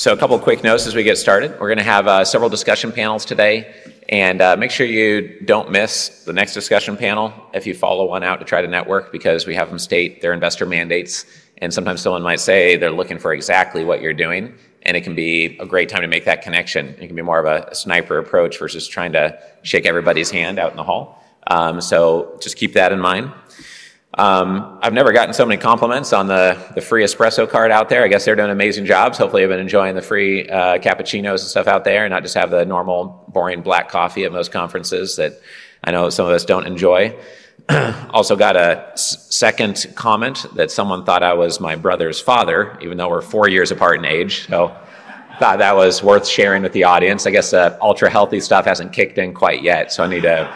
So, a couple quick notes as we get started. We're going to have uh, several discussion panels today, and uh, make sure you don't miss the next discussion panel if you follow one out to try to network because we have them state their investor mandates. And sometimes someone might say they're looking for exactly what you're doing, and it can be a great time to make that connection. It can be more of a, a sniper approach versus trying to shake everybody's hand out in the hall. Um, so, just keep that in mind. Um, I've never gotten so many compliments on the, the free espresso card out there. I guess they're doing amazing jobs. Hopefully, I've been enjoying the free uh, cappuccinos and stuff out there, and not just have the normal, boring black coffee at most conferences that I know some of us don't enjoy. also, got a s- second comment that someone thought I was my brother's father, even though we're four years apart in age. So, thought that was worth sharing with the audience. I guess the ultra healthy stuff hasn't kicked in quite yet, so I need to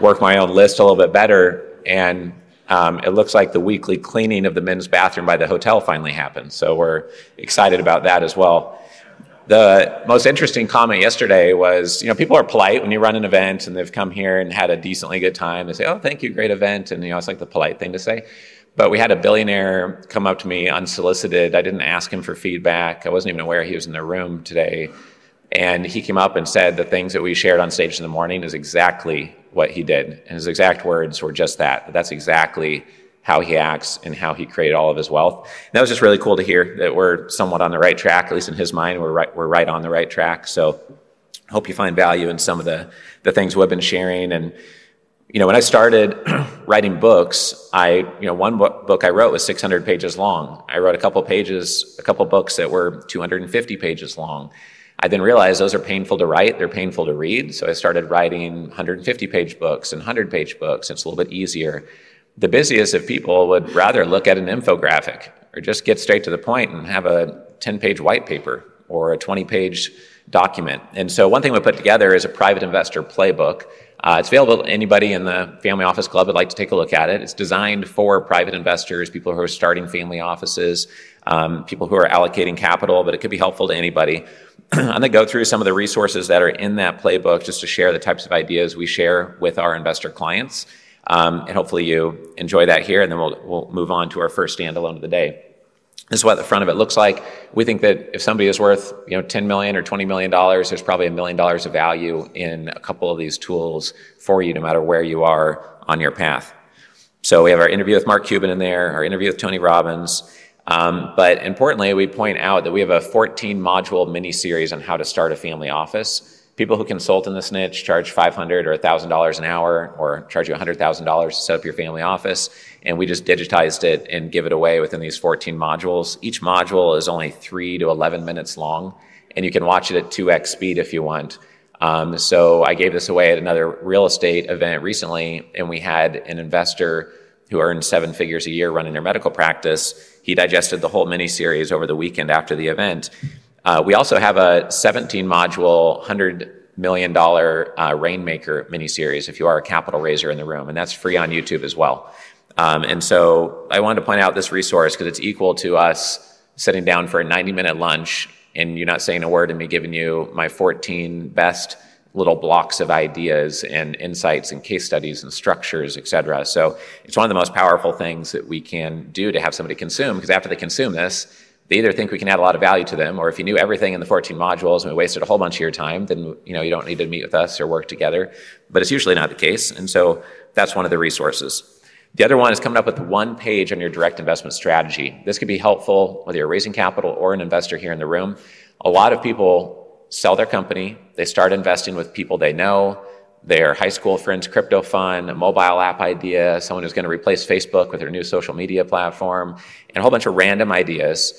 work my own list a little bit better and um, it looks like the weekly cleaning of the men's bathroom by the hotel finally happened. So we're excited about that as well. The most interesting comment yesterday was, you know, people are polite when you run an event and they've come here and had a decently good time. They say, "Oh, thank you, great event," and you know, it's like the polite thing to say. But we had a billionaire come up to me unsolicited. I didn't ask him for feedback. I wasn't even aware he was in the room today. And he came up and said the things that we shared on stage in the morning is exactly what he did. And his exact words were just that. That's exactly how he acts and how he created all of his wealth. And that was just really cool to hear that we're somewhat on the right track, at least in his mind, we're right, we're right on the right track. So hope you find value in some of the, the things we've been sharing. And, you know, when I started writing books, I, you know, one book, book I wrote was 600 pages long. I wrote a couple pages, a couple books that were 250 pages long. I then realized those are painful to write, they're painful to read, so I started writing 150 page books and 100 page books. It's a little bit easier. The busiest of people would rather look at an infographic or just get straight to the point and have a 10 page white paper or a 20 page document. And so, one thing we put together is a private investor playbook. Uh, it's available to anybody in the family office club would like to take a look at it. It's designed for private investors, people who are starting family offices, um, people who are allocating capital, but it could be helpful to anybody. I'm going to go through some of the resources that are in that playbook just to share the types of ideas we share with our investor clients. Um, and hopefully you enjoy that here, and then we'll, we'll move on to our first standalone of the day. This is what the front of it looks like. We think that if somebody is worth, you know, 10 million or 20 million dollars, there's probably a million dollars of value in a couple of these tools for you, no matter where you are on your path. So we have our interview with Mark Cuban in there, our interview with Tony Robbins, um, but importantly, we point out that we have a 14 module mini series on how to start a family office. People who consult in this niche charge 500 or $1,000 an hour or charge you $100,000 to set up your family office. And we just digitized it and give it away within these 14 modules. Each module is only 3 to 11 minutes long, and you can watch it at 2x speed if you want. Um, so I gave this away at another real estate event recently, and we had an investor who earned seven figures a year running their medical practice he digested the whole mini series over the weekend after the event. Uh, we also have a 17 module, $100 million uh, Rainmaker mini series if you are a capital raiser in the room, and that's free on YouTube as well. Um, and so I wanted to point out this resource because it's equal to us sitting down for a 90 minute lunch and you're not saying a word and me giving you my 14 best little blocks of ideas and insights and case studies and structures, et cetera. So it's one of the most powerful things that we can do to have somebody consume, because after they consume this, they either think we can add a lot of value to them, or if you knew everything in the 14 modules and we wasted a whole bunch of your time, then you know you don't need to meet with us or work together. But it's usually not the case, and so that's one of the resources. The other one is coming up with one page on your direct investment strategy. This could be helpful whether you're raising capital or an investor here in the room. A lot of people sell their company, they start investing with people they know, their high school friends' crypto fund, a mobile app idea, someone who's going to replace Facebook with their new social media platform, and a whole bunch of random ideas.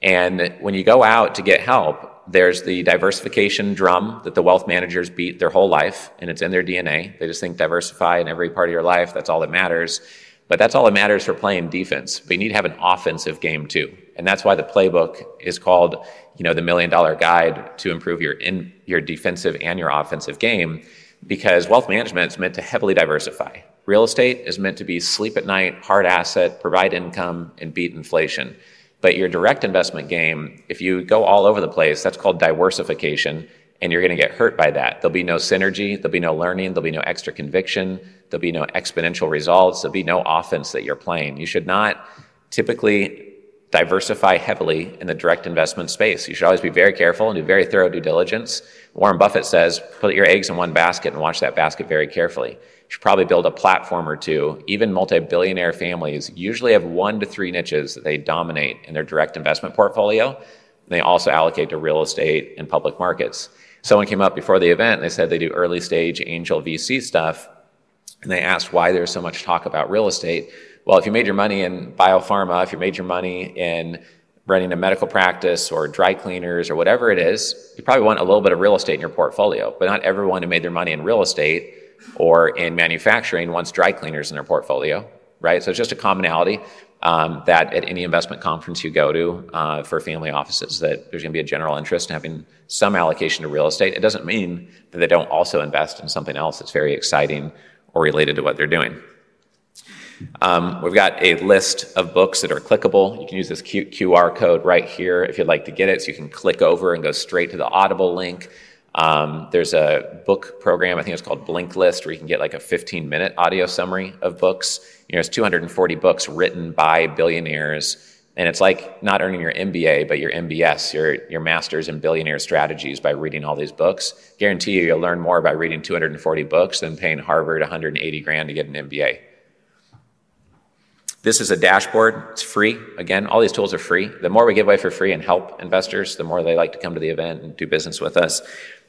And when you go out to get help, there's the diversification drum that the wealth managers beat their whole life, and it's in their DNA. They just think diversify in every part of your life, that's all that matters. But that's all that matters for playing defense. But you need to have an offensive game too. And that's why the playbook is called, you know, the million dollar guide to improve your in your defensive and your offensive game because wealth management is meant to heavily diversify. Real estate is meant to be sleep at night, hard asset, provide income, and beat inflation. But your direct investment game, if you go all over the place, that's called diversification, and you're going to get hurt by that. There'll be no synergy, there'll be no learning, there'll be no extra conviction, there'll be no exponential results, there'll be no offense that you're playing. You should not typically diversify heavily in the direct investment space. You should always be very careful and do very thorough due diligence. Warren Buffett says, put your eggs in one basket and watch that basket very carefully. You should probably build a platform or two. Even multi billionaire families usually have one to three niches that they dominate in their direct investment portfolio. They also allocate to real estate and public markets. Someone came up before the event and they said they do early stage angel VC stuff. And they asked why there's so much talk about real estate. Well, if you made your money in biopharma, if you made your money in running a medical practice or dry cleaners or whatever it is, you probably want a little bit of real estate in your portfolio. But not everyone who made their money in real estate or in manufacturing wants dry cleaners in their portfolio, right? So it's just a commonality um, that at any investment conference you go to uh, for family offices, that there's going to be a general interest in having some allocation to real estate. It doesn't mean that they don't also invest in something else that's very exciting or related to what they're doing. Um, we've got a list of books that are clickable. You can use this QR code right here if you'd like to get it, so you can click over and go straight to the Audible link. Um, there's a book program, I think it's called Blinkist, where you can get like a 15 minute audio summary of books. You know, it's 240 books written by billionaires. And it's like not earning your MBA, but your MBS, your, your master's in billionaire strategies by reading all these books. Guarantee you, you'll learn more by reading 240 books than paying Harvard 180 grand to get an MBA. This is a dashboard. It's free. Again, all these tools are free. The more we give away for free and help investors, the more they like to come to the event and do business with us.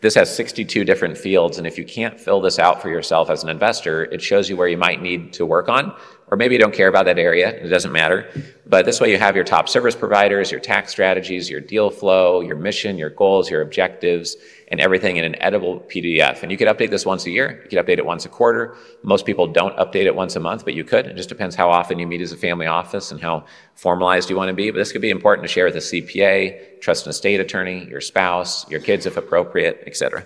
This has 62 different fields, and if you can't fill this out for yourself as an investor, it shows you where you might need to work on or maybe you don't care about that area, it doesn't matter. But this way you have your top service providers, your tax strategies, your deal flow, your mission, your goals, your objectives, and everything in an editable PDF. And you could update this once a year, you could update it once a quarter. Most people don't update it once a month, but you could. It just depends how often you meet as a family office and how formalized you want to be. But this could be important to share with a CPA, trust and estate attorney, your spouse, your kids if appropriate, etc.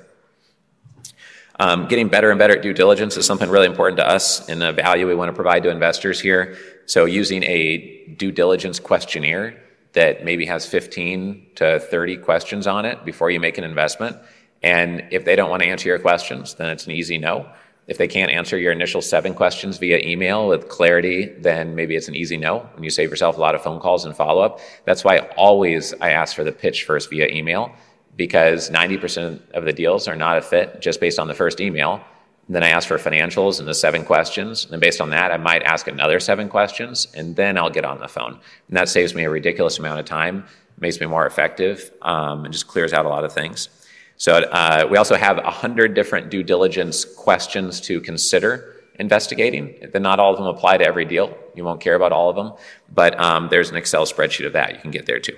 Um, getting better and better at due diligence is something really important to us and the value we want to provide to investors here. So using a due diligence questionnaire that maybe has 15 to 30 questions on it before you make an investment. And if they don't want to answer your questions, then it's an easy no. If they can't answer your initial seven questions via email with clarity, then maybe it's an easy no, and you save yourself a lot of phone calls and follow up. That's why always I ask for the pitch first via email because 90% of the deals are not a fit just based on the first email. Then I ask for financials and the seven questions. And based on that, I might ask another seven questions, and then I'll get on the phone. And that saves me a ridiculous amount of time, makes me more effective, um, and just clears out a lot of things. So uh, we also have 100 different due diligence questions to consider investigating. Then not all of them apply to every deal. You won't care about all of them, but um, there's an Excel spreadsheet of that. You can get there too.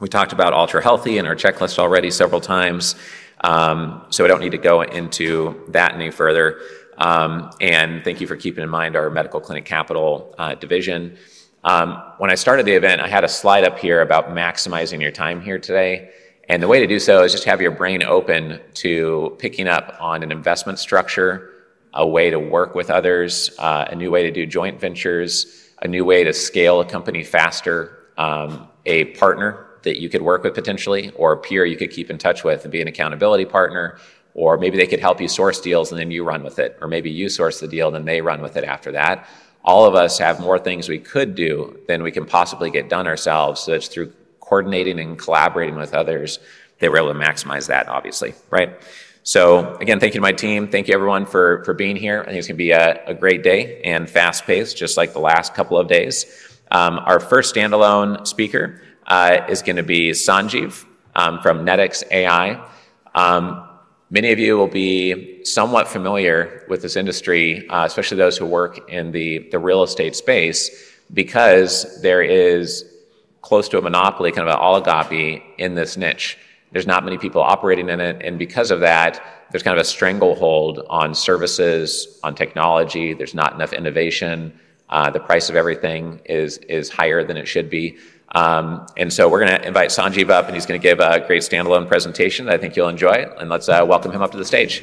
We talked about ultra healthy in our checklist already several times, um, so I don't need to go into that any further. Um, and thank you for keeping in mind our medical clinic capital uh, division. Um, when I started the event, I had a slide up here about maximizing your time here today. And the way to do so is just have your brain open to picking up on an investment structure, a way to work with others, uh, a new way to do joint ventures, a new way to scale a company faster, um, a partner that you could work with potentially, or a peer you could keep in touch with and be an accountability partner, or maybe they could help you source deals and then you run with it, or maybe you source the deal and then they run with it after that. All of us have more things we could do than we can possibly get done ourselves. So it's through coordinating and collaborating with others they we're able to maximize that, obviously, right? So again, thank you to my team. Thank you everyone for, for being here. I think it's gonna be a, a great day and fast paced, just like the last couple of days. Um, our first standalone speaker uh, is going to be Sanjeev um, from Netix AI. Um, many of you will be somewhat familiar with this industry, uh, especially those who work in the, the real estate space, because there is close to a monopoly, kind of an oligopoly in this niche. There's not many people operating in it, and because of that, there's kind of a stranglehold on services, on technology. There's not enough innovation. Uh, the price of everything is is higher than it should be. Um, and so we're going to invite Sanjeev up, and he's going to give a great standalone presentation that I think you'll enjoy. And let's uh, welcome him up to the stage.